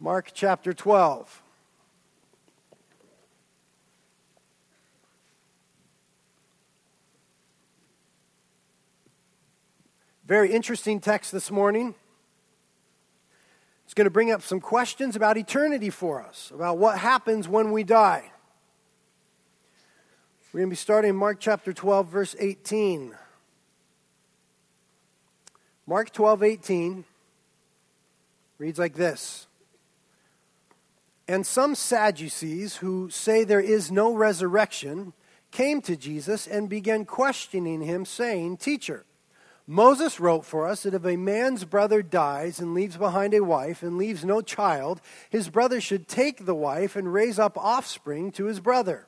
Mark chapter 12. Very interesting text this morning. It's going to bring up some questions about eternity for us, about what happens when we die. We're going to be starting Mark chapter 12, verse 18. Mark 12, 18 reads like this And some Sadducees who say there is no resurrection came to Jesus and began questioning him, saying, Teacher, Moses wrote for us that if a man's brother dies and leaves behind a wife and leaves no child, his brother should take the wife and raise up offspring to his brother.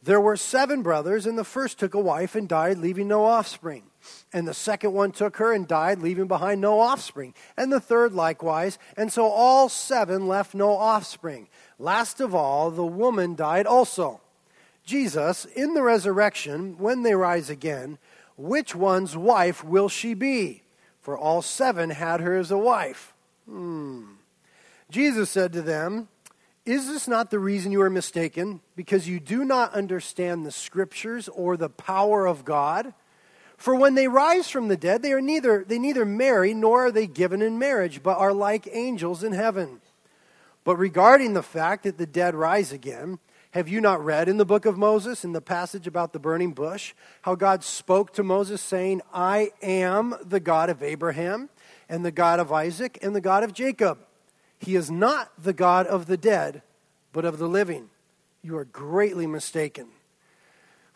There were seven brothers, and the first took a wife and died, leaving no offspring. And the second one took her and died, leaving behind no offspring. And the third likewise. And so all seven left no offspring. Last of all, the woman died also. Jesus, in the resurrection, when they rise again, which one's wife will she be? For all seven had her as a wife. Hmm. Jesus said to them, Is this not the reason you are mistaken? Because you do not understand the scriptures or the power of God? For when they rise from the dead, they are neither they neither marry nor are they given in marriage, but are like angels in heaven. But regarding the fact that the dead rise again, have you not read in the book of Moses, in the passage about the burning bush, how God spoke to Moses, saying, I am the God of Abraham, and the God of Isaac, and the God of Jacob? He is not the God of the dead, but of the living. You are greatly mistaken.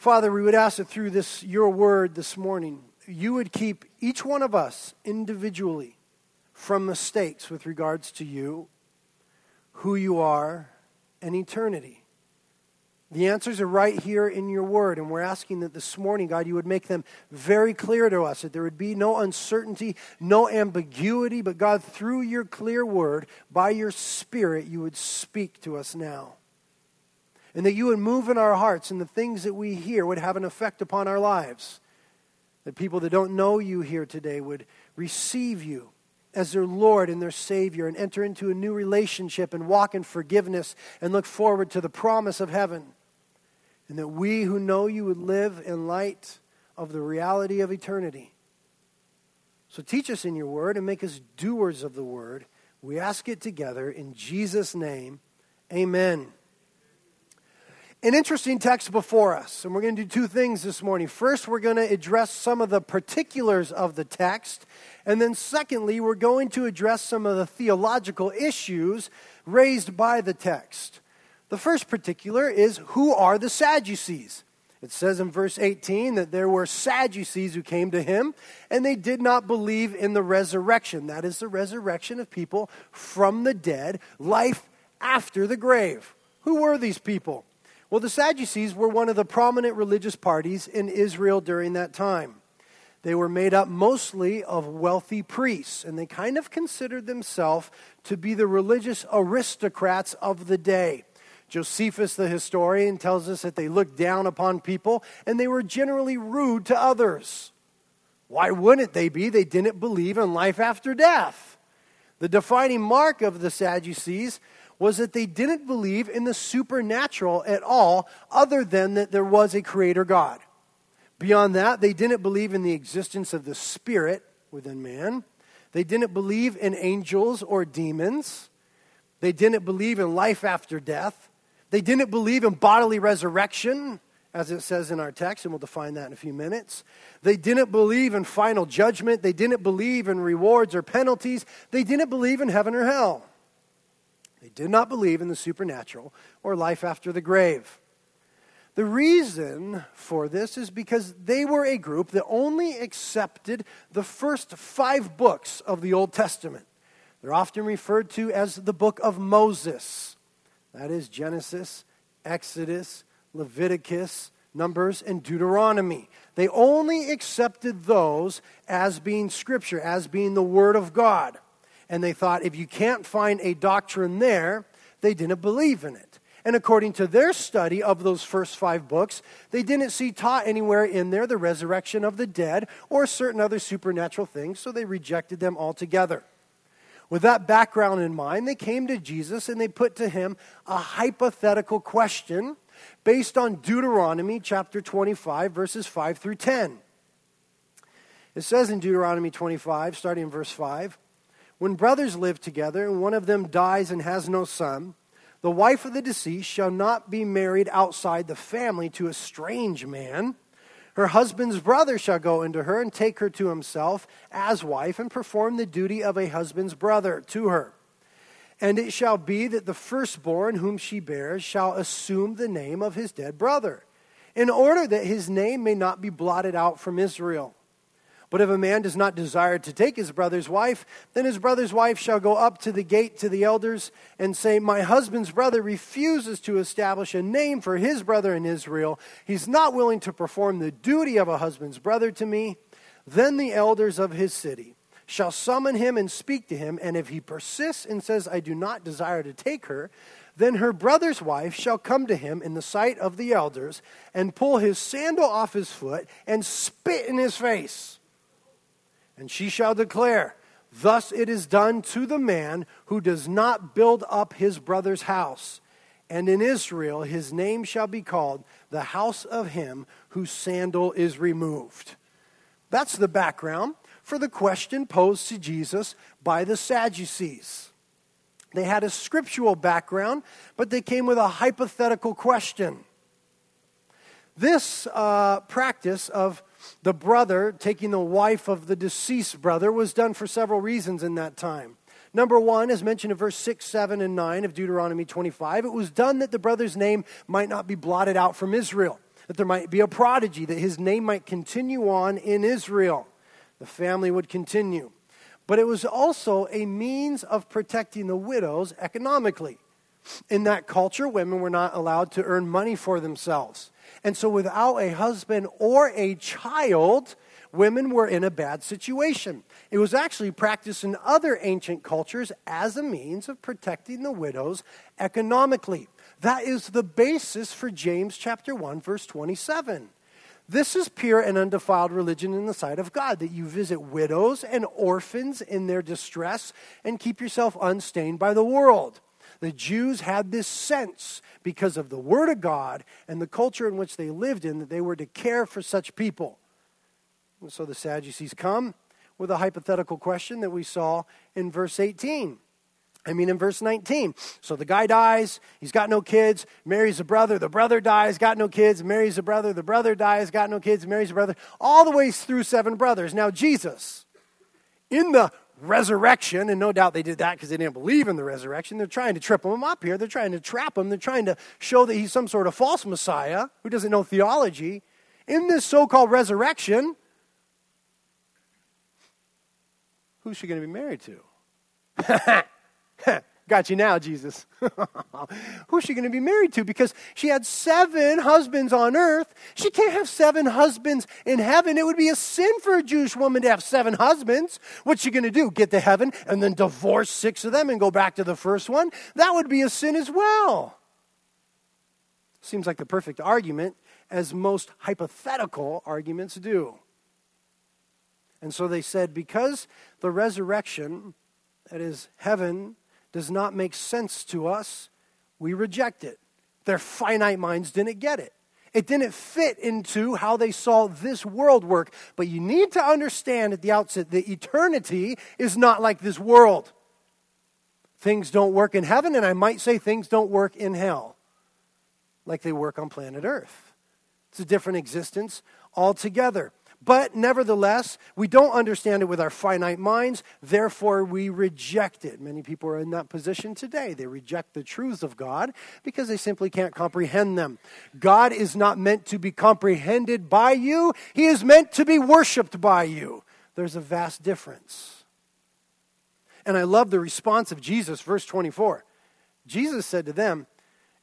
Father, we would ask that through this, your word this morning, you would keep each one of us individually from mistakes with regards to you, who you are, and eternity. The answers are right here in your word, and we're asking that this morning, God, you would make them very clear to us, that there would be no uncertainty, no ambiguity, but God, through your clear word, by your spirit, you would speak to us now. And that you would move in our hearts, and the things that we hear would have an effect upon our lives. That people that don't know you here today would receive you as their Lord and their Savior and enter into a new relationship and walk in forgiveness and look forward to the promise of heaven and that we who know you would live in light of the reality of eternity. So teach us in your word and make us doers of the word. We ask it together in Jesus' name. Amen. An interesting text before us, and we're going to do two things this morning. First, we're going to address some of the particulars of the text, and then secondly, we're going to address some of the theological issues raised by the text. The first particular is who are the Sadducees? It says in verse 18 that there were Sadducees who came to him and they did not believe in the resurrection. That is the resurrection of people from the dead, life after the grave. Who were these people? Well, the Sadducees were one of the prominent religious parties in Israel during that time. They were made up mostly of wealthy priests, and they kind of considered themselves to be the religious aristocrats of the day. Josephus, the historian, tells us that they looked down upon people and they were generally rude to others. Why wouldn't they be? They didn't believe in life after death. The defining mark of the Sadducees was that they didn't believe in the supernatural at all, other than that there was a creator God. Beyond that, they didn't believe in the existence of the spirit within man. They didn't believe in angels or demons. They didn't believe in life after death. They didn't believe in bodily resurrection, as it says in our text, and we'll define that in a few minutes. They didn't believe in final judgment. They didn't believe in rewards or penalties. They didn't believe in heaven or hell. They did not believe in the supernatural or life after the grave. The reason for this is because they were a group that only accepted the first five books of the Old Testament. They're often referred to as the book of Moses. That is Genesis, Exodus, Leviticus, Numbers, and Deuteronomy. They only accepted those as being Scripture, as being the Word of God. And they thought if you can't find a doctrine there, they didn't believe in it. And according to their study of those first five books, they didn't see taught anywhere in there the resurrection of the dead or certain other supernatural things, so they rejected them altogether. With that background in mind, they came to Jesus and they put to him a hypothetical question based on Deuteronomy chapter 25, verses 5 through 10. It says in Deuteronomy 25, starting in verse 5 When brothers live together and one of them dies and has no son, the wife of the deceased shall not be married outside the family to a strange man. Her husband's brother shall go into her and take her to himself as wife and perform the duty of a husband's brother to her. And it shall be that the firstborn whom she bears shall assume the name of his dead brother, in order that his name may not be blotted out from Israel. But if a man does not desire to take his brother's wife, then his brother's wife shall go up to the gate to the elders and say, My husband's brother refuses to establish a name for his brother in Israel. He's not willing to perform the duty of a husband's brother to me. Then the elders of his city shall summon him and speak to him. And if he persists and says, I do not desire to take her, then her brother's wife shall come to him in the sight of the elders and pull his sandal off his foot and spit in his face. And she shall declare, Thus it is done to the man who does not build up his brother's house. And in Israel his name shall be called the house of him whose sandal is removed. That's the background for the question posed to Jesus by the Sadducees. They had a scriptural background, but they came with a hypothetical question. This uh, practice of the brother taking the wife of the deceased brother was done for several reasons in that time. Number one, as mentioned in verse 6, 7, and 9 of Deuteronomy 25, it was done that the brother's name might not be blotted out from Israel, that there might be a prodigy, that his name might continue on in Israel. The family would continue. But it was also a means of protecting the widows economically. In that culture, women were not allowed to earn money for themselves. And so, without a husband or a child, women were in a bad situation. It was actually practiced in other ancient cultures as a means of protecting the widows economically. That is the basis for James chapter 1 verse 27. This is pure and undefiled religion in the sight of God that you visit widows and orphans in their distress and keep yourself unstained by the world. The Jews had this sense because of the Word of God and the culture in which they lived in that they were to care for such people. And so the Sadducees come with a hypothetical question that we saw in verse 18. I mean, in verse 19. So the guy dies, he's got no kids, marries a brother, the brother dies, got no kids, marries a brother, the brother dies, got no kids, marries a brother, all the way through seven brothers. Now, Jesus, in the resurrection, and no doubt they did that because they didn't believe in the resurrection. They're trying to trip him up here. They're trying to trap him. They're trying to show that he's some sort of false Messiah who doesn't know theology. In this so called resurrection, who's she going to be married to? Got you now, Jesus. Who's she going to be married to? Because she had seven husbands on earth. She can't have seven husbands in heaven. It would be a sin for a Jewish woman to have seven husbands. What's she going to do? Get to heaven and then divorce six of them and go back to the first one? That would be a sin as well. Seems like the perfect argument, as most hypothetical arguments do. And so they said, because the resurrection, that is, heaven, does not make sense to us, we reject it. Their finite minds didn't get it. It didn't fit into how they saw this world work. But you need to understand at the outset that eternity is not like this world. Things don't work in heaven, and I might say things don't work in hell like they work on planet Earth. It's a different existence altogether. But nevertheless, we don't understand it with our finite minds, therefore we reject it. Many people are in that position today. They reject the truths of God because they simply can't comprehend them. God is not meant to be comprehended by you, He is meant to be worshiped by you. There's a vast difference. And I love the response of Jesus, verse 24. Jesus said to them,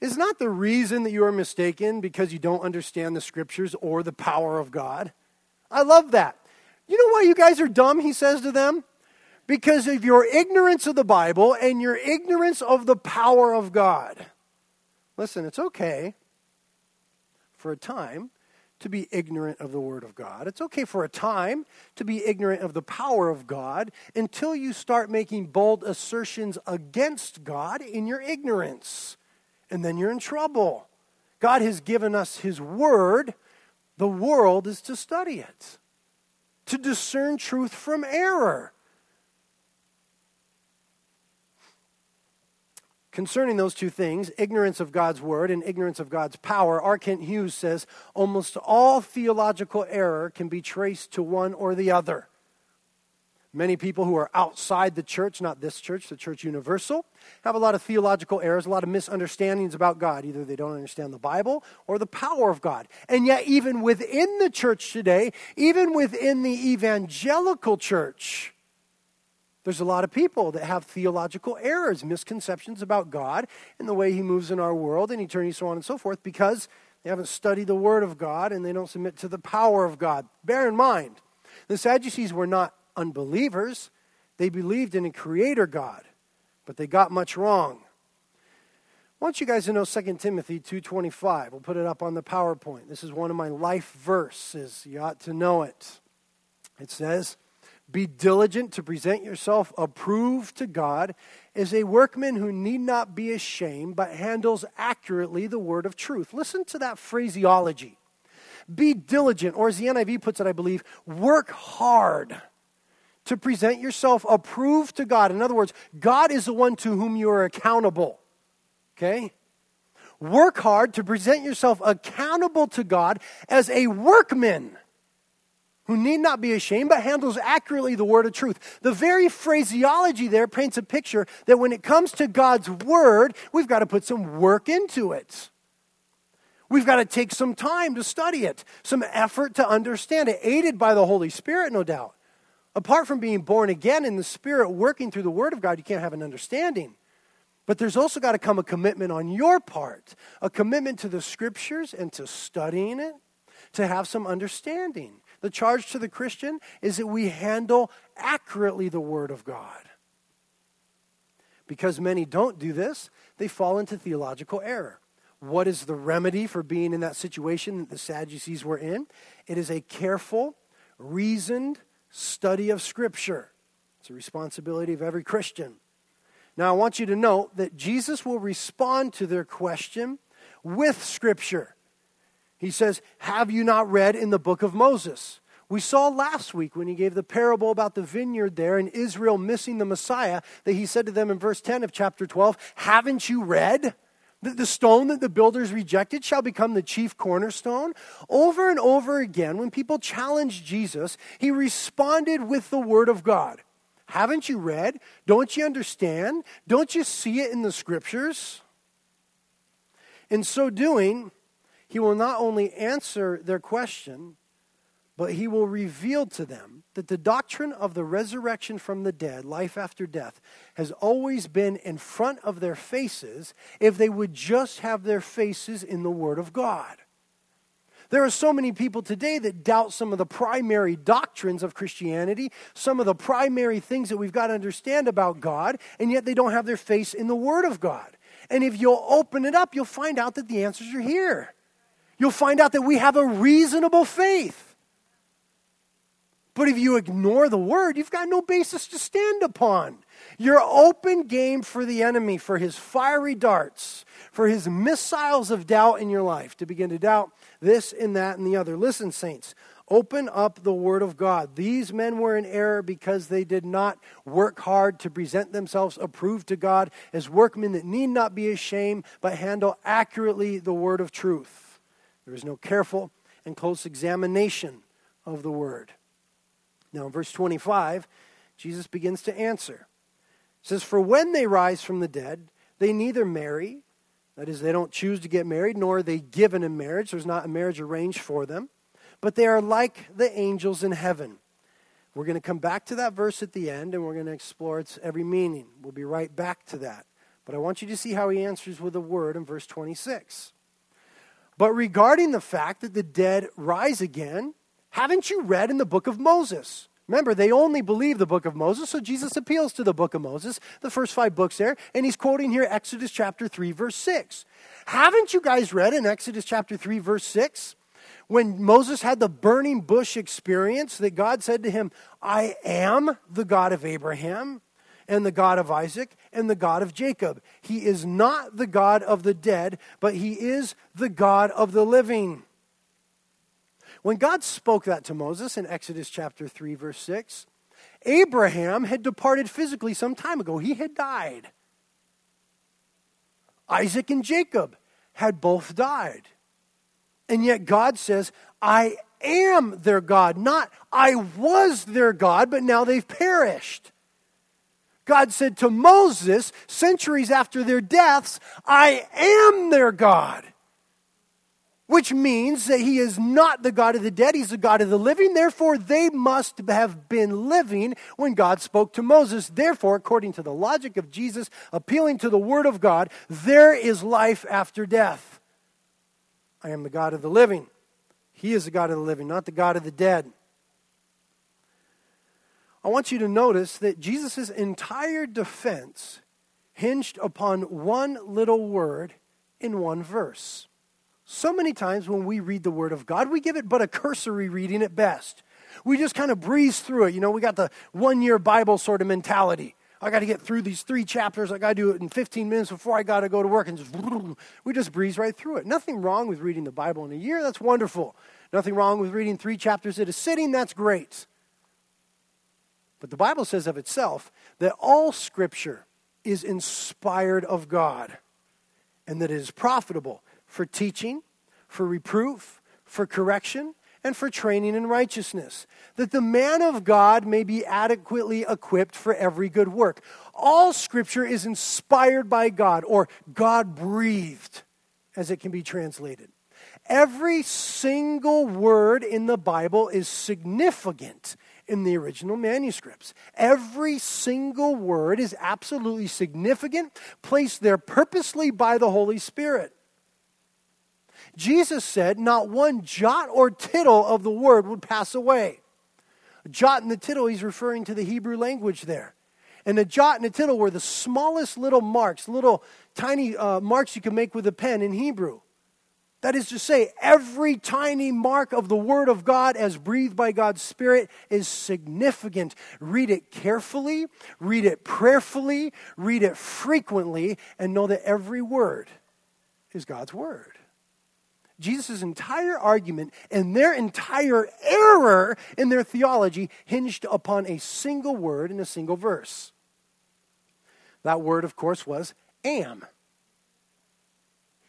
Is not the reason that you are mistaken because you don't understand the scriptures or the power of God? I love that. You know why you guys are dumb, he says to them? Because of your ignorance of the Bible and your ignorance of the power of God. Listen, it's okay for a time to be ignorant of the Word of God. It's okay for a time to be ignorant of the power of God until you start making bold assertions against God in your ignorance. And then you're in trouble. God has given us His Word, the world is to study it, to discern truth from error. Concerning those two things, ignorance of God's word and ignorance of God's power, R. Kent Hughes says almost all theological error can be traced to one or the other. Many people who are outside the church, not this church, the church universal, have a lot of theological errors, a lot of misunderstandings about God. Either they don't understand the Bible or the power of God. And yet, even within the church today, even within the evangelical church, there's a lot of people that have theological errors, misconceptions about God and the way He moves in our world and eternity, so on and so forth, because they haven't studied the Word of God and they don't submit to the power of God. Bear in mind, the Sadducees were not unbelievers, they believed in a creator God, but they got much wrong. I want you guys to know 2 Timothy 2.25. We'll put it up on the PowerPoint. This is one of my life verses. You ought to know it. It says, be diligent to present yourself approved to God as a workman who need not be ashamed, but handles accurately the word of truth. Listen to that phraseology. Be diligent, or as the NIV puts it, I believe, work hard to present yourself approved to God. In other words, God is the one to whom you are accountable. Okay? Work hard to present yourself accountable to God as a workman who need not be ashamed, but handles accurately the word of truth. The very phraseology there paints a picture that when it comes to God's word, we've got to put some work into it. We've got to take some time to study it, some effort to understand it, aided by the Holy Spirit, no doubt. Apart from being born again in the Spirit working through the Word of God, you can't have an understanding. But there's also got to come a commitment on your part, a commitment to the Scriptures and to studying it, to have some understanding. The charge to the Christian is that we handle accurately the Word of God. Because many don't do this, they fall into theological error. What is the remedy for being in that situation that the Sadducees were in? It is a careful, reasoned study of Scripture. It's a responsibility of every Christian. Now, I want you to note that Jesus will respond to their question with Scripture. He says, Have you not read in the book of Moses? We saw last week when he gave the parable about the vineyard there and Israel missing the Messiah that he said to them in verse 10 of chapter 12, Haven't you read? That the stone that the builders rejected shall become the chief cornerstone. Over and over again, when people challenged Jesus, he responded with the word of God. Haven't you read? Don't you understand? Don't you see it in the scriptures? In so doing, he will not only answer their question, but he will reveal to them that the doctrine of the resurrection from the dead, life after death, has always been in front of their faces if they would just have their faces in the Word of God. There are so many people today that doubt some of the primary doctrines of Christianity, some of the primary things that we've got to understand about God, and yet they don't have their face in the Word of God. And if you'll open it up, you'll find out that the answers are here you'll find out that we have a reasonable faith. But if you ignore the word, you've got no basis to stand upon. You're open game for the enemy, for his fiery darts, for his missiles of doubt in your life to begin to doubt this and that and the other. Listen, saints, open up the Word of God. These men were in error because they did not work hard to present themselves approved to God as workmen that need not be ashamed, but handle accurately the Word of truth. There is no careful and close examination of the word. Now, in verse 25, Jesus begins to answer. He says, For when they rise from the dead, they neither marry, that is, they don't choose to get married, nor are they given in marriage. There's not a marriage arranged for them, but they are like the angels in heaven. We're going to come back to that verse at the end and we're going to explore its every meaning. We'll be right back to that. But I want you to see how he answers with a word in verse 26. But regarding the fact that the dead rise again, haven't you read in the book of Moses? Remember, they only believe the book of Moses, so Jesus appeals to the book of Moses, the first five books there, and he's quoting here Exodus chapter 3, verse 6. Haven't you guys read in Exodus chapter 3, verse 6? When Moses had the burning bush experience, that God said to him, I am the God of Abraham and the God of Isaac and the God of Jacob. He is not the God of the dead, but he is the God of the living. When God spoke that to Moses in Exodus chapter 3, verse 6, Abraham had departed physically some time ago. He had died. Isaac and Jacob had both died. And yet God says, I am their God, not I was their God, but now they've perished. God said to Moses, centuries after their deaths, I am their God. Which means that he is not the God of the dead, he's the God of the living. Therefore, they must have been living when God spoke to Moses. Therefore, according to the logic of Jesus, appealing to the Word of God, there is life after death. I am the God of the living. He is the God of the living, not the God of the dead. I want you to notice that Jesus' entire defense hinged upon one little word in one verse. So many times when we read the Word of God, we give it but a cursory reading at best. We just kind of breeze through it. You know, we got the one year Bible sort of mentality. I got to get through these three chapters. I got to do it in 15 minutes before I got to go to work. And just, we just breeze right through it. Nothing wrong with reading the Bible in a year. That's wonderful. Nothing wrong with reading three chapters at a sitting. That's great. But the Bible says of itself that all Scripture is inspired of God and that it is profitable for teaching, for reproof, for correction, and for training in righteousness, that the man of God may be adequately equipped for every good work. All Scripture is inspired by God, or God breathed, as it can be translated. Every single word in the Bible is significant in the original manuscripts. Every single word is absolutely significant, placed there purposely by the Holy Spirit. Jesus said not one jot or tittle of the word would pass away. A jot and the tittle, he's referring to the Hebrew language there. And a jot and a tittle were the smallest little marks, little tiny uh, marks you can make with a pen in Hebrew. That is to say, every tiny mark of the Word of God as breathed by God's Spirit is significant. Read it carefully, read it prayerfully, read it frequently, and know that every word is God's Word. Jesus' entire argument and their entire error in their theology hinged upon a single word in a single verse. That word, of course, was am.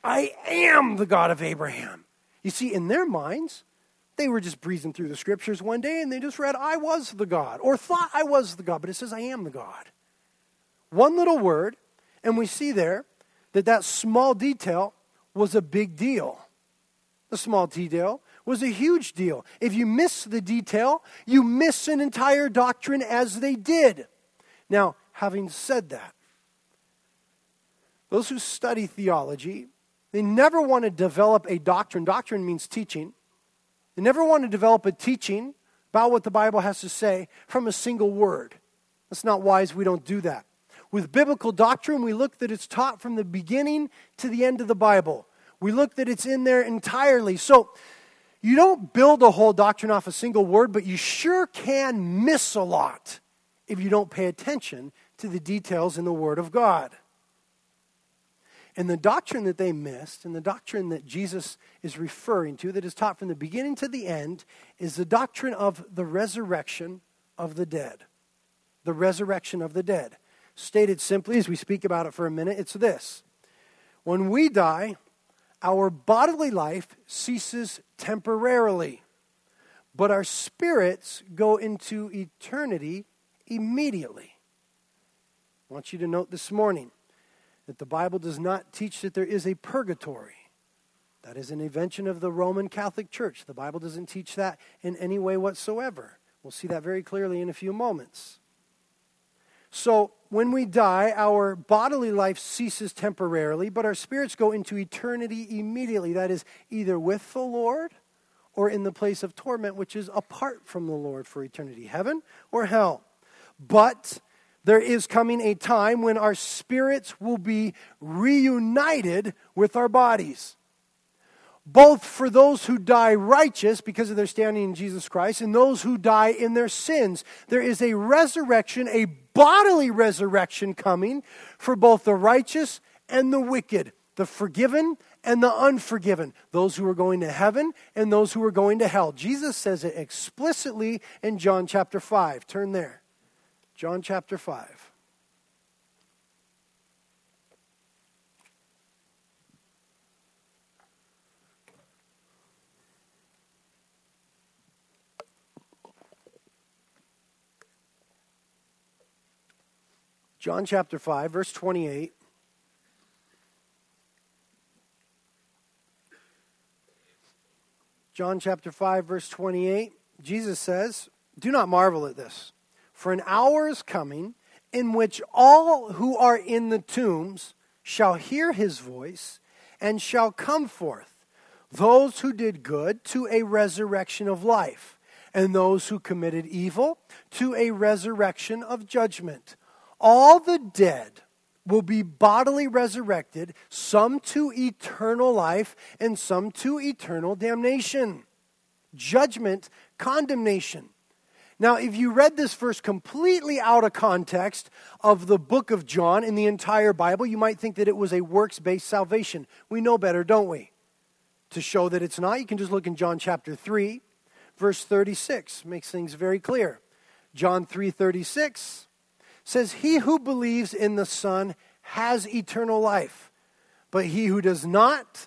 I am the God of Abraham. You see, in their minds, they were just breezing through the scriptures one day and they just read, I was the God, or thought I was the God, but it says, I am the God. One little word, and we see there that that small detail was a big deal. The small detail was a huge deal. If you miss the detail, you miss an entire doctrine as they did. Now, having said that, those who study theology they never want to develop a doctrine. Doctrine means teaching. They never want to develop a teaching about what the Bible has to say from a single word. That's not wise. We don't do that. With biblical doctrine, we look that it's taught from the beginning to the end of the Bible. We look that it's in there entirely. So you don't build a whole doctrine off a single word, but you sure can miss a lot if you don't pay attention to the details in the Word of God. And the doctrine that they missed, and the doctrine that Jesus is referring to, that is taught from the beginning to the end, is the doctrine of the resurrection of the dead. The resurrection of the dead. Stated simply, as we speak about it for a minute, it's this When we die, our bodily life ceases temporarily, but our spirits go into eternity immediately. I want you to note this morning that the Bible does not teach that there is a purgatory. That is an invention of the Roman Catholic Church. The Bible doesn't teach that in any way whatsoever. We'll see that very clearly in a few moments. So, when we die, our bodily life ceases temporarily, but our spirits go into eternity immediately. That is, either with the Lord or in the place of torment, which is apart from the Lord for eternity heaven or hell. But there is coming a time when our spirits will be reunited with our bodies. Both for those who die righteous because of their standing in Jesus Christ and those who die in their sins. There is a resurrection, a bodily resurrection coming for both the righteous and the wicked, the forgiven and the unforgiven, those who are going to heaven and those who are going to hell. Jesus says it explicitly in John chapter 5. Turn there. John chapter 5. John chapter 5, verse 28. John chapter 5, verse 28, Jesus says, Do not marvel at this, for an hour is coming in which all who are in the tombs shall hear his voice and shall come forth, those who did good to a resurrection of life, and those who committed evil to a resurrection of judgment all the dead will be bodily resurrected, some to eternal life and some to eternal damnation. Judgment, condemnation. Now, if you read this verse completely out of context of the book of John in the entire Bible, you might think that it was a works based salvation. We know better, don't we? To show that it's not, you can just look in John chapter 3, verse 36. Makes things very clear. John 3 36 says, He who believes in the Son has eternal life, but he who does not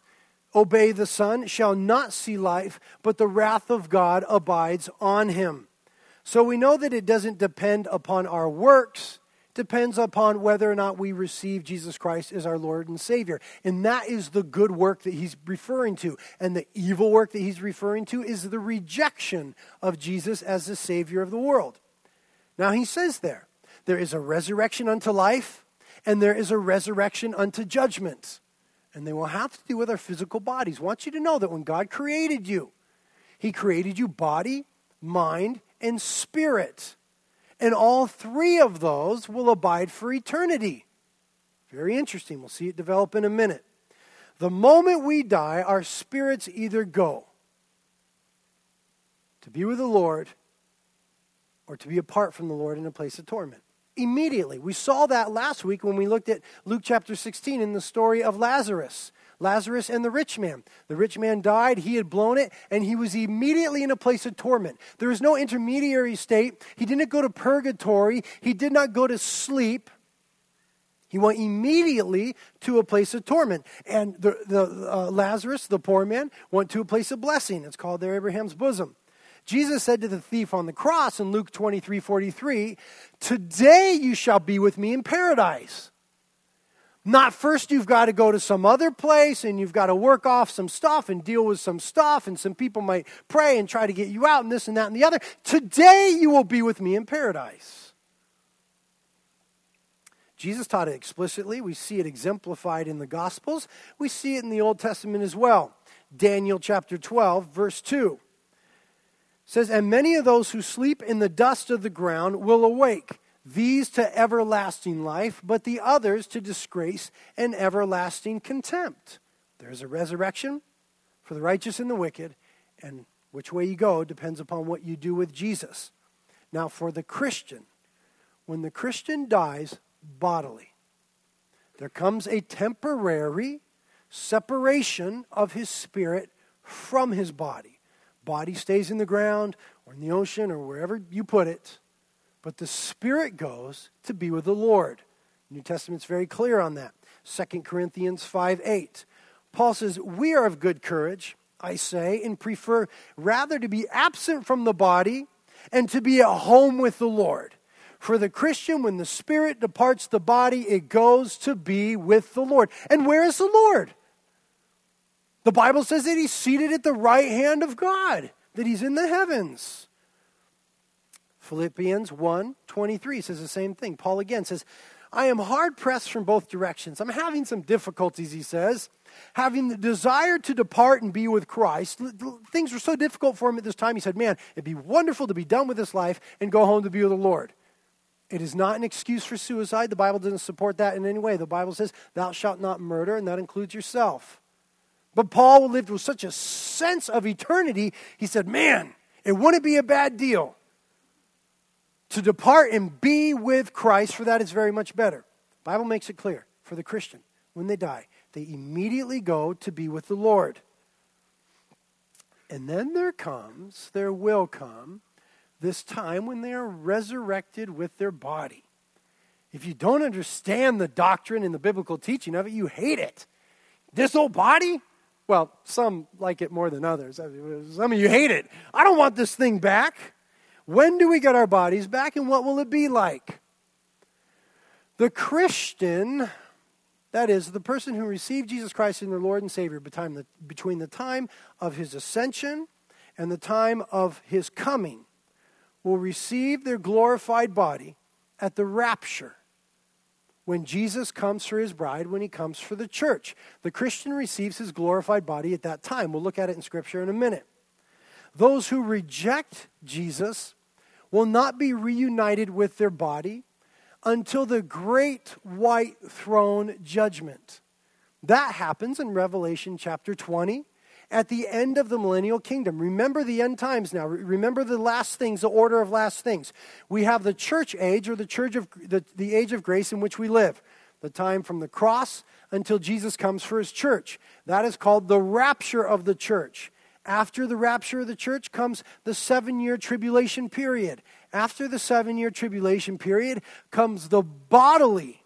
obey the Son shall not see life, but the wrath of God abides on him. So we know that it doesn't depend upon our works, depends upon whether or not we receive Jesus Christ as our Lord and Savior. And that is the good work that he's referring to. And the evil work that he's referring to is the rejection of Jesus as the Savior of the world. Now he says there, there is a resurrection unto life, and there is a resurrection unto judgment. And they will have to do with our physical bodies. I want you to know that when God created you, He created you body, mind, and spirit. And all three of those will abide for eternity. Very interesting. We'll see it develop in a minute. The moment we die, our spirits either go to be with the Lord or to be apart from the Lord in a place of torment immediately. We saw that last week when we looked at Luke chapter 16 in the story of Lazarus. Lazarus and the rich man. The rich man died, he had blown it, and he was immediately in a place of torment. There was no intermediary state. He didn't go to purgatory, he did not go to sleep. He went immediately to a place of torment. And the, the uh, Lazarus, the poor man, went to a place of blessing. It's called there Abraham's bosom. Jesus said to the thief on the cross in Luke 23 43, Today you shall be with me in paradise. Not first you've got to go to some other place and you've got to work off some stuff and deal with some stuff, and some people might pray and try to get you out and this and that and the other. Today you will be with me in paradise. Jesus taught it explicitly. We see it exemplified in the Gospels. We see it in the Old Testament as well. Daniel chapter 12, verse 2 says, And many of those who sleep in the dust of the ground will awake, these to everlasting life, but the others to disgrace and everlasting contempt. There's a resurrection for the righteous and the wicked, and which way you go depends upon what you do with Jesus. Now, for the Christian, when the Christian dies bodily, there comes a temporary separation of his spirit from his body. Body stays in the ground or in the ocean or wherever you put it, but the spirit goes to be with the Lord. New Testament's very clear on that. 2 Corinthians 5 8. Paul says, We are of good courage, I say, and prefer rather to be absent from the body and to be at home with the Lord. For the Christian, when the spirit departs the body, it goes to be with the Lord. And where is the Lord? The Bible says that he's seated at the right hand of God, that he's in the heavens. Philippians 1 23 says the same thing. Paul again says, I am hard pressed from both directions. I'm having some difficulties, he says. Having the desire to depart and be with Christ. Things were so difficult for him at this time. He said, Man, it'd be wonderful to be done with this life and go home to be with the Lord. It is not an excuse for suicide. The Bible doesn't support that in any way. The Bible says, Thou shalt not murder, and that includes yourself. But Paul lived with such a sense of eternity, he said, Man, it wouldn't be a bad deal to depart and be with Christ, for that is very much better. The Bible makes it clear for the Christian, when they die, they immediately go to be with the Lord. And then there comes, there will come, this time when they are resurrected with their body. If you don't understand the doctrine and the biblical teaching of it, you hate it. This old body? Well, some like it more than others. Some of you hate it. I don't want this thing back. When do we get our bodies back and what will it be like? The Christian, that is, the person who received Jesus Christ as their Lord and Savior between the time of his ascension and the time of his coming, will receive their glorified body at the rapture when Jesus comes for his bride, when he comes for the church. The Christian receives his glorified body at that time. We'll look at it in Scripture in a minute. Those who reject Jesus will not be reunited with their body until the great white throne judgment. That happens in Revelation chapter 20 at the end of the millennial kingdom. Remember the end times now. Remember the last things, the order of last things. We have the church age or the church of the, the age of grace in which we live. The time from the cross until Jesus comes for his church. That is called the rapture of the church. After the rapture of the church comes the seven year tribulation period. After the seven year tribulation period comes the bodily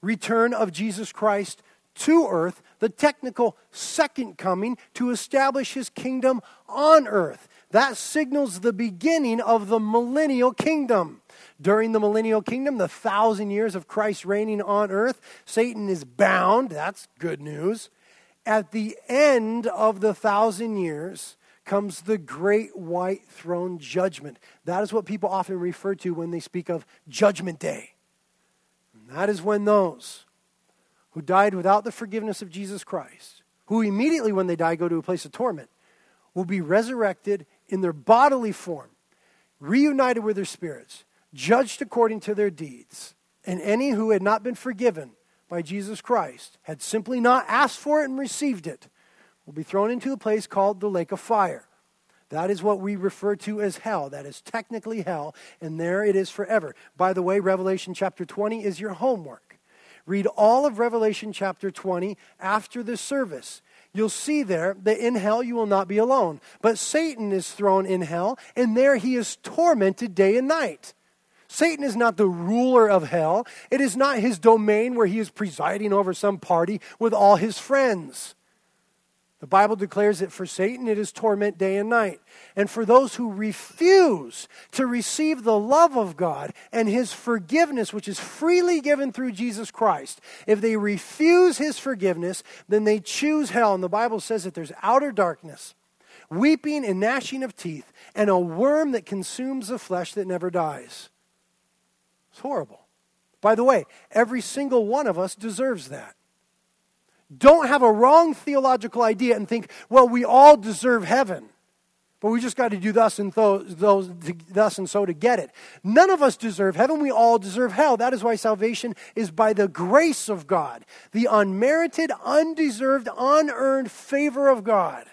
return of Jesus Christ to earth, the technical second coming to establish his kingdom on earth. That signals the beginning of the millennial kingdom. During the millennial kingdom, the thousand years of Christ reigning on earth, Satan is bound. That's good news. At the end of the thousand years comes the great white throne judgment. That is what people often refer to when they speak of Judgment Day. And that is when those who died without the forgiveness of Jesus Christ, who immediately when they die go to a place of torment, will be resurrected in their bodily form, reunited with their spirits, judged according to their deeds. And any who had not been forgiven by Jesus Christ, had simply not asked for it and received it, will be thrown into a place called the lake of fire. That is what we refer to as hell. That is technically hell, and there it is forever. By the way, Revelation chapter 20 is your homework. Read all of Revelation chapter 20 after this service. You'll see there that in hell you will not be alone. But Satan is thrown in hell, and there he is tormented day and night. Satan is not the ruler of hell. It is not his domain where he is presiding over some party with all his friends. The Bible declares that for Satan it is torment day and night. And for those who refuse to receive the love of God and his forgiveness, which is freely given through Jesus Christ, if they refuse his forgiveness, then they choose hell. And the Bible says that there's outer darkness, weeping and gnashing of teeth, and a worm that consumes the flesh that never dies. It's horrible. By the way, every single one of us deserves that. Don't have a wrong theological idea and think, well, we all deserve heaven, but we just got to do thus and, those, thus and so to get it. None of us deserve heaven. We all deserve hell. That is why salvation is by the grace of God, the unmerited, undeserved, unearned favor of God.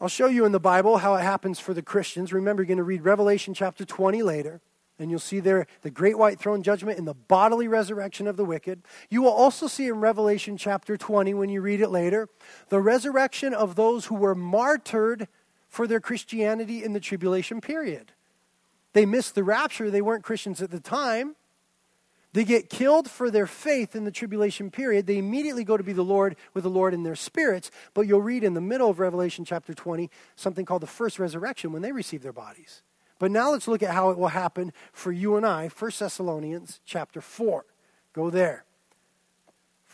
I'll show you in the Bible how it happens for the Christians. Remember, you're going to read Revelation chapter 20 later, and you'll see there the great white throne judgment and the bodily resurrection of the wicked. You will also see in Revelation chapter 20, when you read it later, the resurrection of those who were martyred for their Christianity in the tribulation period. They missed the rapture, they weren't Christians at the time. They get killed for their faith in the tribulation period. They immediately go to be the Lord with the Lord in their spirits. But you'll read in the middle of Revelation chapter 20 something called the first resurrection when they receive their bodies. But now let's look at how it will happen for you and I. 1 Thessalonians chapter 4. Go there.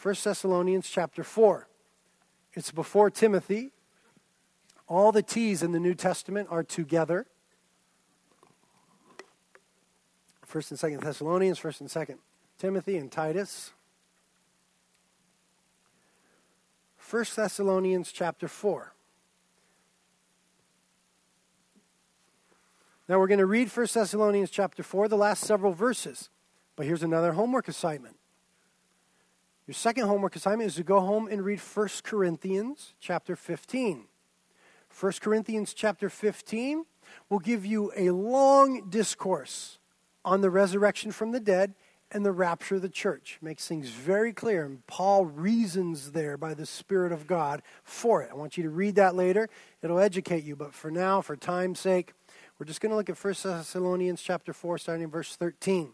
1 Thessalonians chapter 4. It's before Timothy. All the T's in the New Testament are together. First and Second Thessalonians, First and Second Timothy and Titus. First Thessalonians chapter 4. Now we're going to read First Thessalonians chapter 4, the last several verses. But here's another homework assignment. Your second homework assignment is to go home and read 1 Corinthians chapter 15. 1 Corinthians chapter 15 will give you a long discourse on the resurrection from the dead and the rapture of the church. Makes things very clear. And Paul reasons there by the Spirit of God for it. I want you to read that later. It'll educate you. But for now, for time's sake, we're just going to look at 1 Thessalonians chapter 4, starting in verse 13.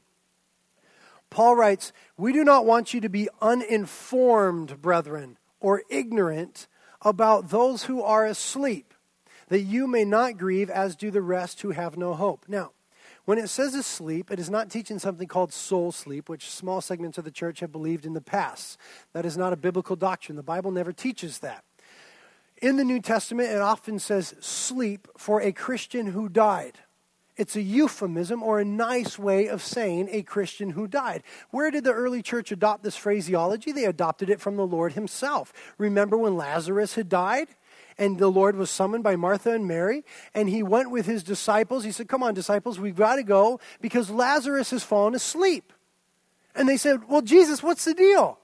Paul writes, We do not want you to be uninformed, brethren, or ignorant about those who are asleep, that you may not grieve as do the rest who have no hope. Now, when it says asleep, it is not teaching something called soul sleep, which small segments of the church have believed in the past. That is not a biblical doctrine. The Bible never teaches that. In the New Testament, it often says sleep for a Christian who died. It's a euphemism or a nice way of saying a Christian who died. Where did the early church adopt this phraseology? They adopted it from the Lord Himself. Remember when Lazarus had died? And the Lord was summoned by Martha and Mary, and he went with his disciples. He said, Come on, disciples, we've got to go because Lazarus has fallen asleep. And they said, Well, Jesus, what's the deal?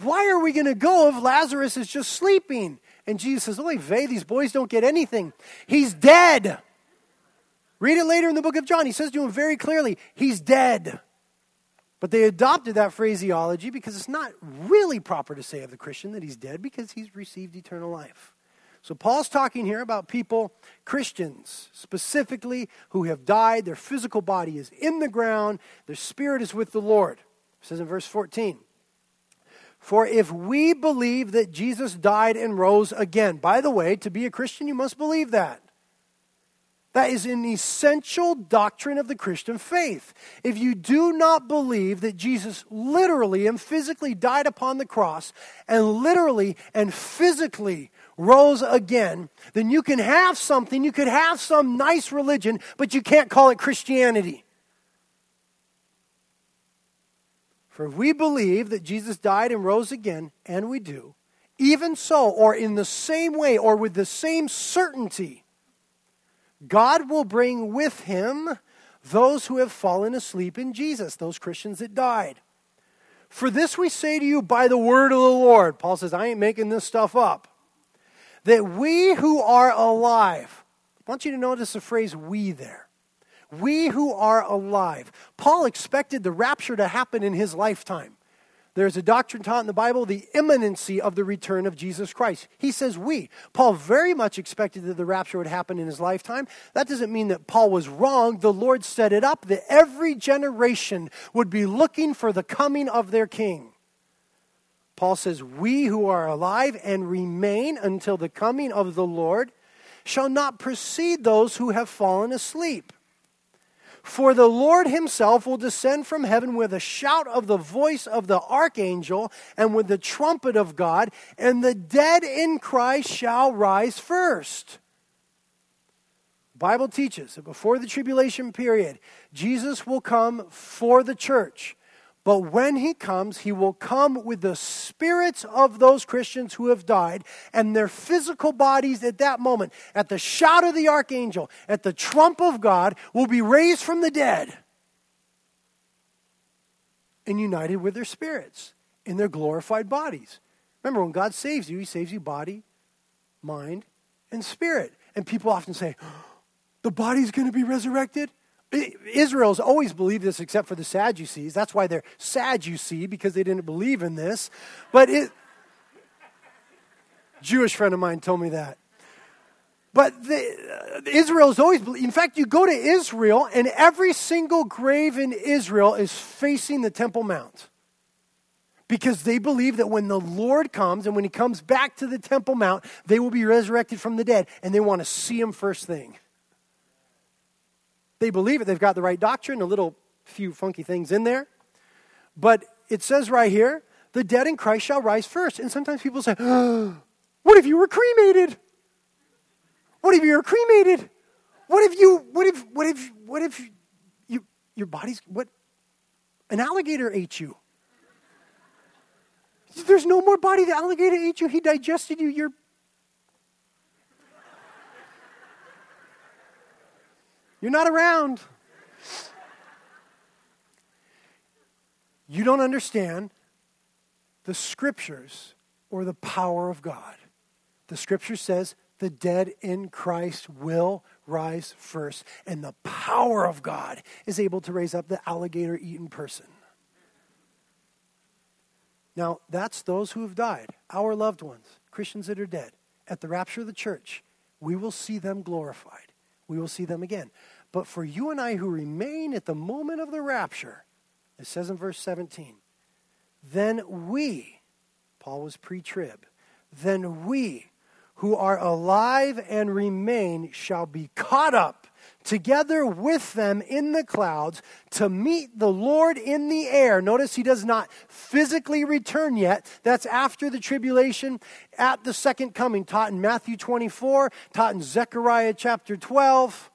Why are we going to go if Lazarus is just sleeping? And Jesus says, Oy vey, these boys don't get anything. He's dead. Read it later in the book of John. He says to him very clearly, He's dead. But they adopted that phraseology because it's not really proper to say of the Christian that he's dead because he's received eternal life. So Paul's talking here about people, Christians specifically, who have died. Their physical body is in the ground, their spirit is with the Lord. It says in verse 14. For if we believe that Jesus died and rose again, by the way, to be a Christian, you must believe that. That is an essential doctrine of the Christian faith. If you do not believe that Jesus literally and physically died upon the cross and literally and physically rose again, then you can have something, you could have some nice religion, but you can't call it Christianity. For if we believe that Jesus died and rose again, and we do, even so, or in the same way, or with the same certainty, God will bring with him those who have fallen asleep in Jesus, those Christians that died. For this we say to you by the word of the Lord. Paul says, I ain't making this stuff up. That we who are alive, I want you to notice the phrase we there. We who are alive. Paul expected the rapture to happen in his lifetime. There's a doctrine taught in the Bible, the imminency of the return of Jesus Christ. He says we. Paul very much expected that the rapture would happen in his lifetime. That doesn't mean that Paul was wrong. The Lord set it up that every generation would be looking for the coming of their king. Paul says, We who are alive and remain until the coming of the Lord shall not precede those who have fallen asleep. For the Lord himself will descend from heaven with a shout of the voice of the archangel and with the trumpet of God, and the dead in Christ shall rise first. Bible teaches that before the tribulation period, Jesus will come for the church. But when he comes, he will come with the spirits of those Christians who have died and their physical bodies at that moment, at the shout of the archangel, at the trump of God, will be raised from the dead and united with their spirits in their glorified bodies. Remember, when God saves you, he saves you body, mind, and spirit. And people often say, the body's going to be resurrected? Israel's always believed this except for the Sadducees. That's why they're Sadducee, because they didn't believe in this. But it, Jewish friend of mine told me that. But the, uh, Israel's always, in fact, you go to Israel, and every single grave in Israel is facing the Temple Mount. Because they believe that when the Lord comes and when he comes back to the Temple Mount, they will be resurrected from the dead, and they want to see him first thing. They believe it. They've got the right doctrine, a little few funky things in there. But it says right here, the dead in Christ shall rise first. And sometimes people say, oh, What if you were cremated? What if you were cremated? What if you, what if, what if, what if you, your body's, what? An alligator ate you. There's no more body. The alligator ate you. He digested you. You're You're not around. You don't understand the scriptures or the power of God. The scripture says the dead in Christ will rise first, and the power of God is able to raise up the alligator eaten person. Now, that's those who have died, our loved ones, Christians that are dead. At the rapture of the church, we will see them glorified. We will see them again. But for you and I who remain at the moment of the rapture, it says in verse 17, then we, Paul was pre trib, then we who are alive and remain shall be caught up together with them in the clouds to meet the Lord in the air. Notice he does not physically return yet. That's after the tribulation at the second coming, taught in Matthew 24, taught in Zechariah chapter 12,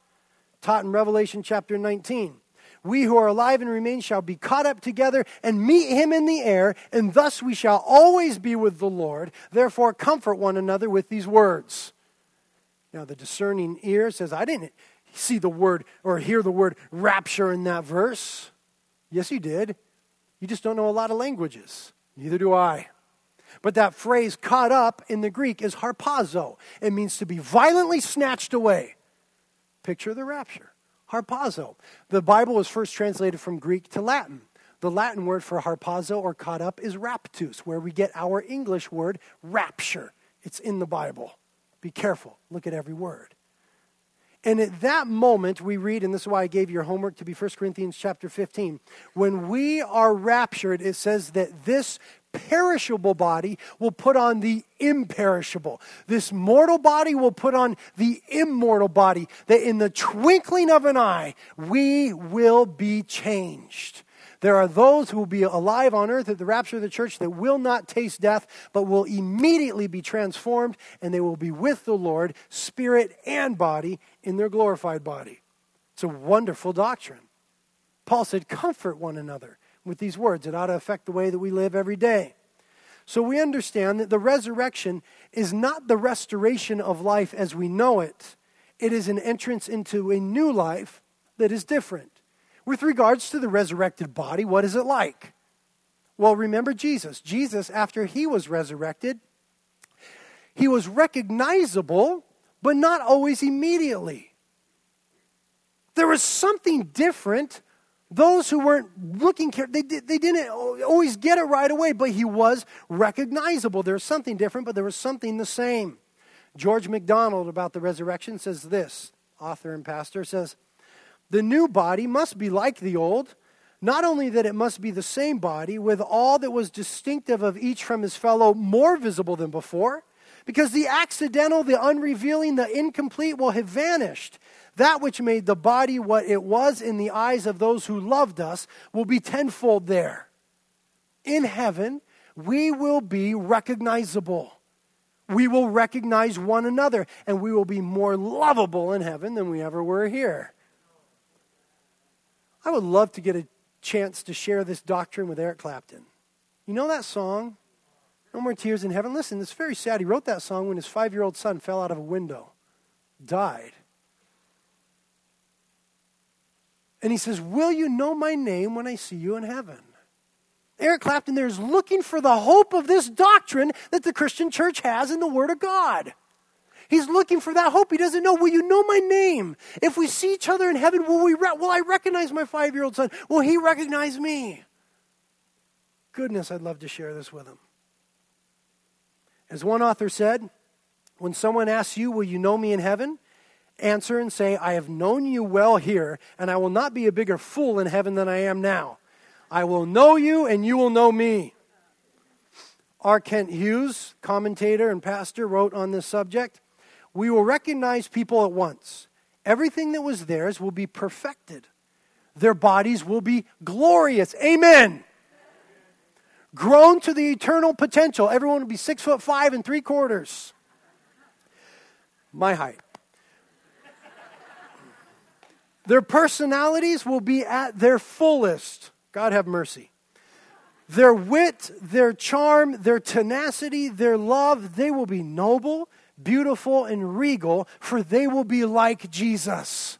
taught in Revelation chapter 19. We who are alive and remain shall be caught up together and meet him in the air, and thus we shall always be with the Lord. Therefore, comfort one another with these words. Now, the discerning ear says, I didn't see the word or hear the word rapture in that verse. Yes, you did. You just don't know a lot of languages. Neither do I. But that phrase caught up in the Greek is harpazo. It means to be violently snatched away. Picture of the rapture. Harpazo. The Bible was first translated from Greek to Latin. The Latin word for harpazo or caught up is raptus, where we get our English word rapture. It's in the Bible. Be careful. Look at every word. And at that moment, we read, and this is why I gave your homework to be 1 Corinthians chapter 15. When we are raptured, it says that this perishable body will put on the imperishable. This mortal body will put on the immortal body. That in the twinkling of an eye, we will be changed. There are those who will be alive on earth at the rapture of the church that will not taste death, but will immediately be transformed, and they will be with the Lord, spirit and body, in their glorified body. It's a wonderful doctrine. Paul said, Comfort one another with these words. It ought to affect the way that we live every day. So we understand that the resurrection is not the restoration of life as we know it, it is an entrance into a new life that is different. With regards to the resurrected body, what is it like? Well, remember Jesus. Jesus, after he was resurrected, he was recognizable, but not always immediately. There was something different. Those who weren't looking, they, they didn't always get it right away, but he was recognizable. There was something different, but there was something the same. George MacDonald, about the resurrection, says this author and pastor says, the new body must be like the old, not only that it must be the same body, with all that was distinctive of each from his fellow more visible than before, because the accidental, the unrevealing, the incomplete will have vanished. That which made the body what it was in the eyes of those who loved us will be tenfold there. In heaven, we will be recognizable. We will recognize one another, and we will be more lovable in heaven than we ever were here. I would love to get a chance to share this doctrine with Eric Clapton. You know that song? No More Tears in Heaven? Listen, it's very sad. He wrote that song when his five year old son fell out of a window, died. And he says, Will you know my name when I see you in heaven? Eric Clapton there is looking for the hope of this doctrine that the Christian church has in the Word of God. He's looking for that hope. He doesn't know, will you know my name? If we see each other in heaven, will, we re- will I recognize my five year old son? Will he recognize me? Goodness, I'd love to share this with him. As one author said, when someone asks you, Will you know me in heaven? Answer and say, I have known you well here, and I will not be a bigger fool in heaven than I am now. I will know you, and you will know me. R. Kent Hughes, commentator and pastor, wrote on this subject we will recognize people at once. Everything that was theirs will be perfected. Their bodies will be glorious. Amen. Grown to the eternal potential. Everyone will be six foot five and three quarters. My height. Their personalities will be at their fullest. God have mercy. Their wit, their charm, their tenacity, their love, they will be noble, beautiful and regal, for they will be like Jesus.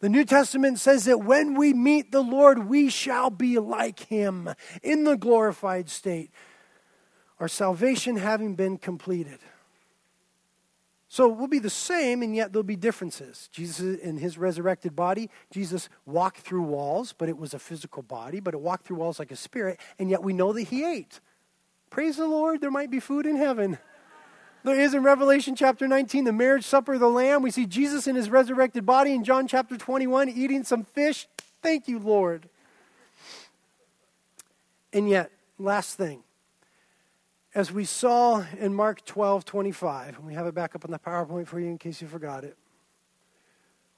The New Testament says that when we meet the Lord, we shall be like him in the glorified state. our salvation having been completed. So it will be the same, and yet there'll be differences. Jesus, in his resurrected body, Jesus walked through walls, but it was a physical body, but it walked through walls like a spirit, and yet we know that he ate. Praise the Lord, there might be food in heaven. There is in Revelation chapter 19, the marriage supper of the Lamb. We see Jesus in his resurrected body in John chapter 21 eating some fish. Thank you, Lord. And yet, last thing, as we saw in Mark 12 25, and we have it back up on the PowerPoint for you in case you forgot it.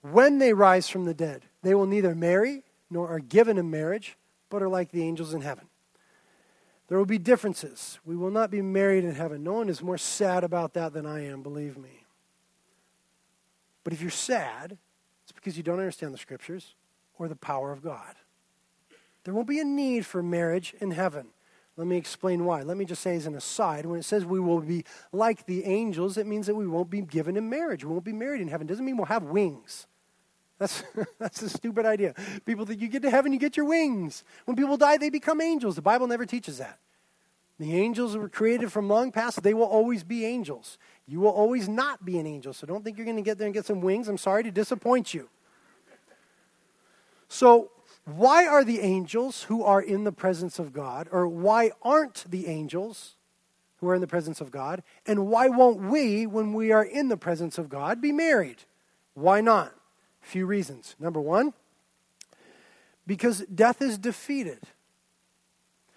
When they rise from the dead, they will neither marry nor are given in marriage, but are like the angels in heaven. There will be differences. We will not be married in heaven. No one is more sad about that than I am, believe me. But if you're sad, it's because you don't understand the scriptures or the power of God. There won't be a need for marriage in heaven. Let me explain why. Let me just say as an aside, when it says we will be like the angels, it means that we won't be given in marriage. We won't be married in heaven. It doesn't mean we'll have wings. That's, that's a stupid idea. People think you get to heaven, you get your wings. When people die, they become angels. The Bible never teaches that. The angels were created from long past. They will always be angels. You will always not be an angel. So don't think you're going to get there and get some wings. I'm sorry to disappoint you. So, why are the angels who are in the presence of God, or why aren't the angels who are in the presence of God, and why won't we, when we are in the presence of God, be married? Why not? A few reasons. Number one, because death is defeated.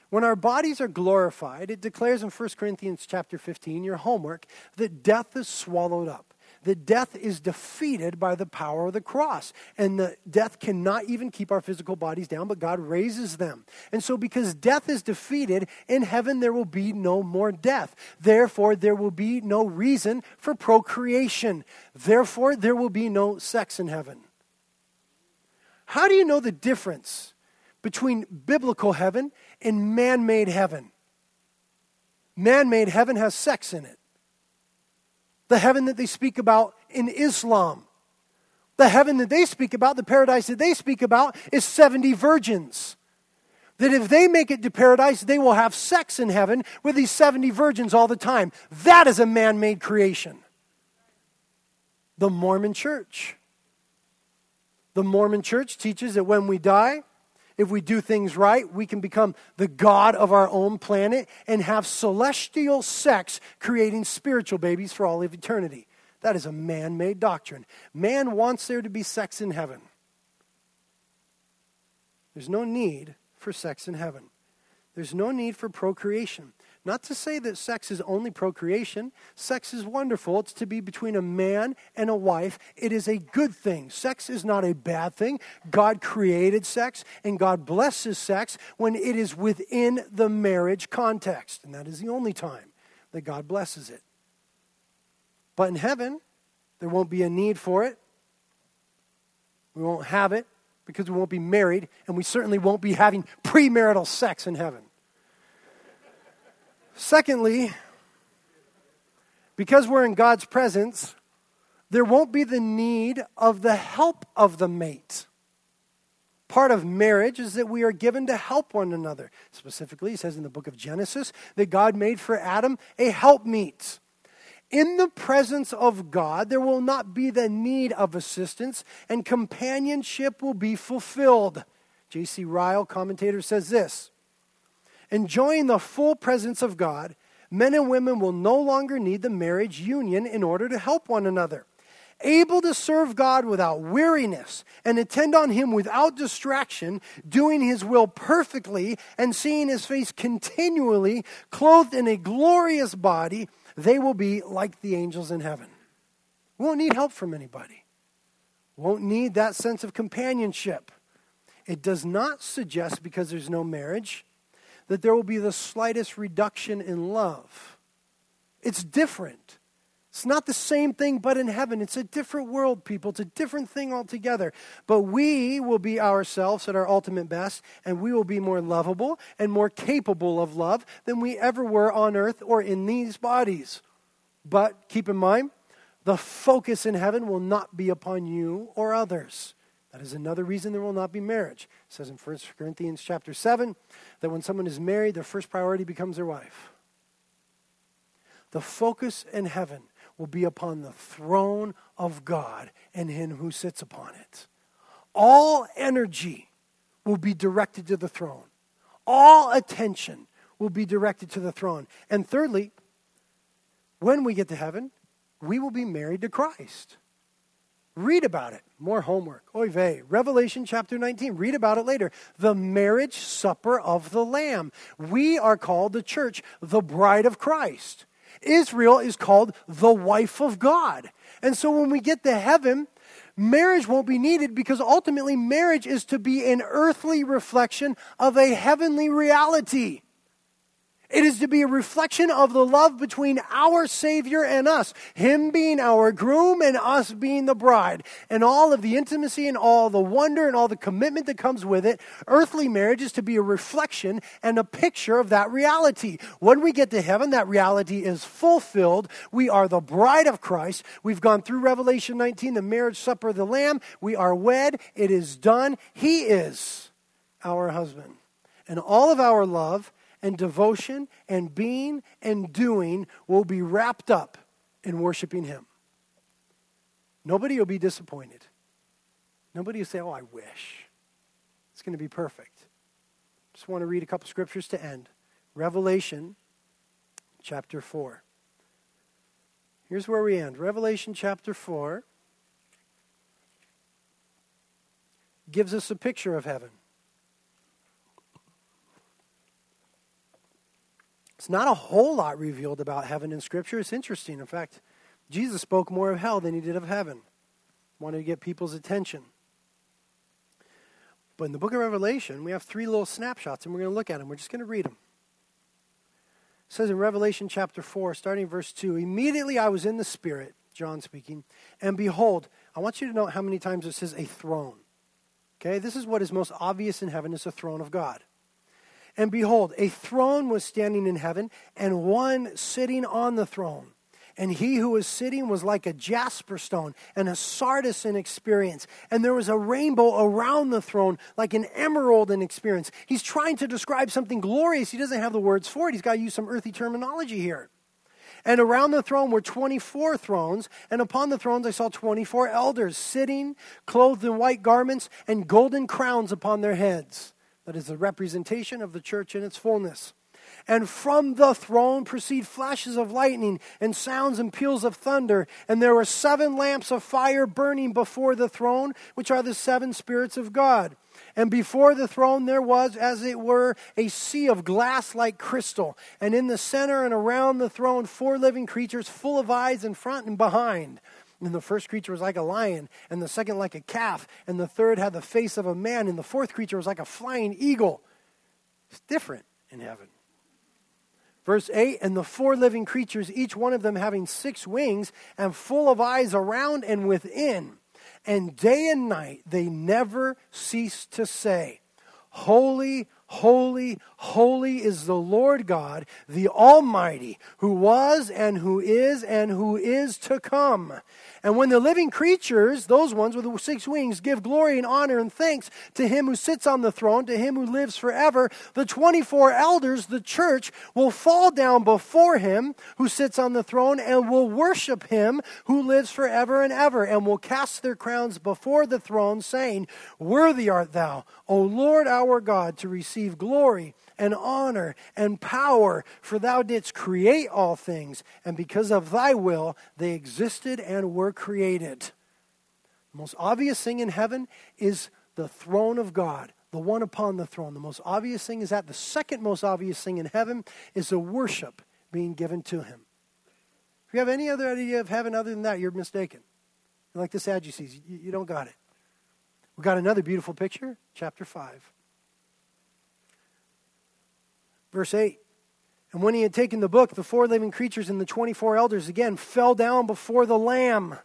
When our bodies are glorified, it declares in 1 Corinthians chapter 15, your homework, that death is swallowed up that death is defeated by the power of the cross. And the death cannot even keep our physical bodies down, but God raises them. And so, because death is defeated, in heaven there will be no more death. Therefore, there will be no reason for procreation. Therefore, there will be no sex in heaven. How do you know the difference between biblical heaven and man made heaven? Man made heaven has sex in it the heaven that they speak about in Islam. The heaven that they speak about, the paradise that they speak about, is 70 virgins. That if they make it to paradise, they will have sex in heaven with these 70 virgins all the time. That is a man made creation. The Mormon church. The Mormon church teaches that when we die, if we do things right, we can become the God of our own planet and have celestial sex, creating spiritual babies for all of eternity. That is a man made doctrine. Man wants there to be sex in heaven. There's no need for sex in heaven, there's no need for procreation. Not to say that sex is only procreation. Sex is wonderful. It's to be between a man and a wife. It is a good thing. Sex is not a bad thing. God created sex, and God blesses sex when it is within the marriage context. And that is the only time that God blesses it. But in heaven, there won't be a need for it. We won't have it because we won't be married, and we certainly won't be having premarital sex in heaven. Secondly, because we're in God's presence, there won't be the need of the help of the mate. Part of marriage is that we are given to help one another. Specifically, he says in the book of Genesis that God made for Adam a helpmeet. In the presence of God, there will not be the need of assistance, and companionship will be fulfilled. J.C. Ryle, commentator, says this Enjoying the full presence of God, men and women will no longer need the marriage union in order to help one another. Able to serve God without weariness and attend on Him without distraction, doing His will perfectly and seeing His face continually, clothed in a glorious body, they will be like the angels in heaven. Won't need help from anybody. Won't need that sense of companionship. It does not suggest because there's no marriage that there will be the slightest reduction in love. It's different. It's not the same thing, but in heaven. It's a different world, people. It's a different thing altogether. But we will be ourselves at our ultimate best, and we will be more lovable and more capable of love than we ever were on earth or in these bodies. But keep in mind, the focus in heaven will not be upon you or others. That is another reason there will not be marriage. It says in 1 Corinthians chapter 7 that when someone is married, their first priority becomes their wife. the focus in heaven will be upon the throne of God and Him who sits upon it. All energy will be directed to the throne, all attention will be directed to the throne. And thirdly, when we get to heaven, we will be married to Christ. Read about it. More homework. Oy vey. Revelation chapter 19. Read about it later. The marriage supper of the Lamb. We are called the church, the bride of Christ. Israel is called the wife of God. And so when we get to heaven, marriage won't be needed because ultimately marriage is to be an earthly reflection of a heavenly reality. It is to be a reflection of the love between our Savior and us, Him being our groom and us being the bride, and all of the intimacy and all the wonder and all the commitment that comes with it. Earthly marriage is to be a reflection and a picture of that reality. When we get to heaven, that reality is fulfilled. We are the bride of Christ. We've gone through Revelation 19, the marriage supper of the Lamb. We are wed. It is done. He is our husband. And all of our love and devotion and being and doing will be wrapped up in worshiping Him. Nobody will be disappointed. Nobody will say, Oh, I wish. It's going to be perfect. Just want to read a couple scriptures to end. Revelation chapter 4. Here's where we end. Revelation chapter 4 gives us a picture of heaven. It's not a whole lot revealed about heaven in Scripture. It's interesting. In fact, Jesus spoke more of hell than he did of heaven. Wanted to get people's attention. But in the book of Revelation, we have three little snapshots, and we're going to look at them. We're just going to read them. It says in Revelation chapter 4, starting verse 2 Immediately I was in the Spirit, John speaking, and behold, I want you to note how many times it says a throne. Okay, this is what is most obvious in heaven is the throne of God. And behold, a throne was standing in heaven, and one sitting on the throne. And he who was sitting was like a jasper stone and a sardius in experience. And there was a rainbow around the throne, like an emerald in experience. He's trying to describe something glorious. He doesn't have the words for it. He's got to use some earthy terminology here. And around the throne were 24 thrones, and upon the thrones I saw 24 elders sitting, clothed in white garments, and golden crowns upon their heads. That is the representation of the church in its fullness. And from the throne proceed flashes of lightning and sounds and peals of thunder. And there were seven lamps of fire burning before the throne, which are the seven spirits of God. And before the throne there was, as it were, a sea of glass like crystal. And in the center and around the throne, four living creatures full of eyes in front and behind. And the first creature was like a lion, and the second like a calf, and the third had the face of a man, and the fourth creature was like a flying eagle. It's different in heaven. Verse 8 And the four living creatures, each one of them having six wings, and full of eyes around and within, and day and night they never cease to say, Holy, Holy, holy is the Lord God, the Almighty, who was and who is and who is to come. And when the living creatures, those ones with the six wings, give glory and honor and thanks to him who sits on the throne, to him who lives forever, the 24 elders, the church, will fall down before him who sits on the throne and will worship him who lives forever and ever, and will cast their crowns before the throne, saying, Worthy art thou, O Lord our God, to receive glory and honor and power, for thou didst create all things, and because of thy will they existed and were created. The most obvious thing in heaven is the throne of God, the one upon the throne. The most obvious thing is that. The second most obvious thing in heaven is the worship being given to him. If you have any other idea of heaven other than that, you're mistaken. You're like the Sadducees, you, you don't got it. We got another beautiful picture, chapter 5. Verse 8 And when he had taken the book, the four living creatures and the 24 elders again fell down before the Lamb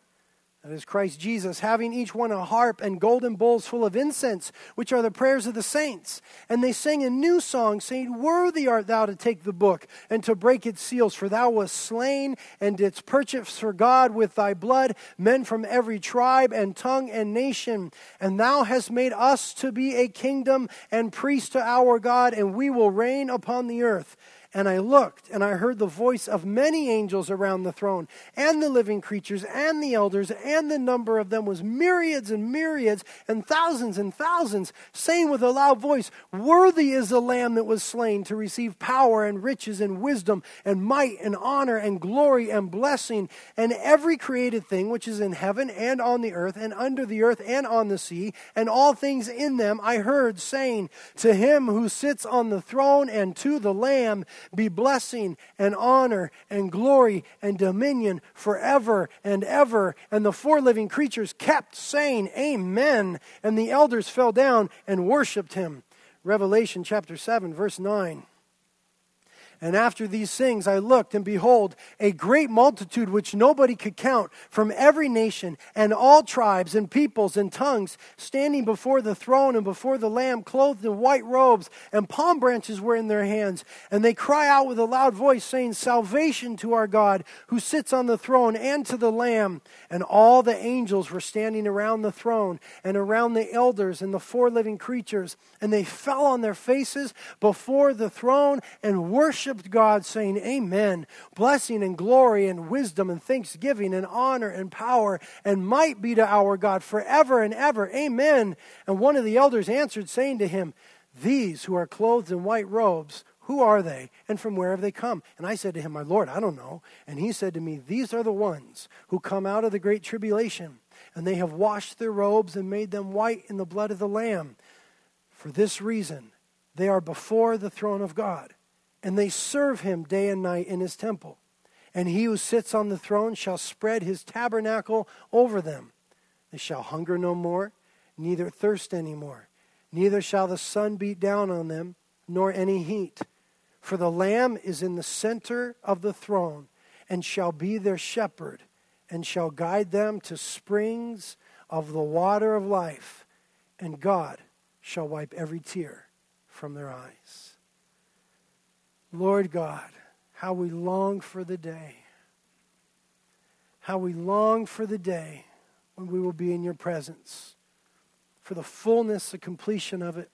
that is Christ Jesus, having each one a harp and golden bowls full of incense, which are the prayers of the saints. And they sang a new song, saying, Worthy art thou to take the book and to break its seals, for thou wast slain and didst purchase for God with thy blood men from every tribe and tongue and nation. And thou hast made us to be a kingdom and priests to our God, and we will reign upon the earth. And I looked, and I heard the voice of many angels around the throne, and the living creatures, and the elders, and the number of them was myriads and myriads, and thousands and thousands, saying with a loud voice, Worthy is the Lamb that was slain to receive power and riches and wisdom and might and honor and glory and blessing. And every created thing which is in heaven and on the earth, and under the earth and on the sea, and all things in them, I heard saying, To him who sits on the throne and to the Lamb, be blessing and honor and glory and dominion forever and ever. And the four living creatures kept saying, Amen. And the elders fell down and worshiped him. Revelation chapter 7, verse 9. And after these things I looked, and behold, a great multitude which nobody could count from every nation and all tribes and peoples and tongues, standing before the throne and before the Lamb, clothed in white robes, and palm branches were in their hands. And they cry out with a loud voice, saying, Salvation to our God, who sits on the throne, and to the Lamb. And all the angels were standing around the throne, and around the elders and the four living creatures. And they fell on their faces before the throne and worshiped worshiped God, saying, Amen. Blessing and glory and wisdom and thanksgiving and honor and power and might be to our God forever and ever. Amen. And one of the elders answered, saying to him, These who are clothed in white robes, who are they and from where have they come? And I said to him, My Lord, I don't know. And he said to me, These are the ones who come out of the great tribulation, and they have washed their robes and made them white in the blood of the Lamb. For this reason, they are before the throne of God and they serve him day and night in his temple. And he who sits on the throne shall spread his tabernacle over them. They shall hunger no more, neither thirst any more. Neither shall the sun beat down on them, nor any heat. For the Lamb is in the center of the throne, and shall be their shepherd, and shall guide them to springs of the water of life, and God shall wipe every tear from their eyes. Lord God, how we long for the day. How we long for the day when we will be in your presence, for the fullness, the completion of it.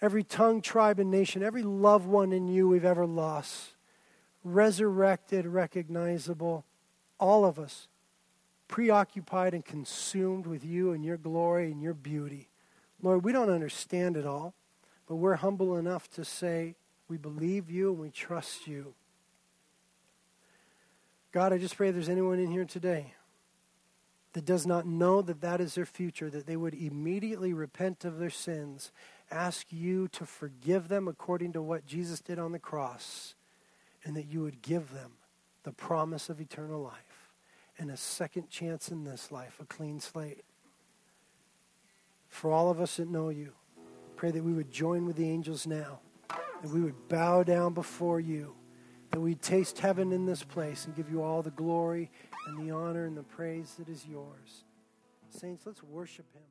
Every tongue, tribe, and nation, every loved one in you we've ever lost, resurrected, recognizable, all of us preoccupied and consumed with you and your glory and your beauty. Lord, we don't understand it all, but we're humble enough to say, we believe you and we trust you. God, I just pray there's anyone in here today that does not know that that is their future, that they would immediately repent of their sins, ask you to forgive them according to what Jesus did on the cross, and that you would give them the promise of eternal life and a second chance in this life, a clean slate. For all of us that know you, pray that we would join with the angels now we would bow down before you, that we'd taste heaven in this place and give you all the glory and the honor and the praise that is yours. Saints, let's worship him.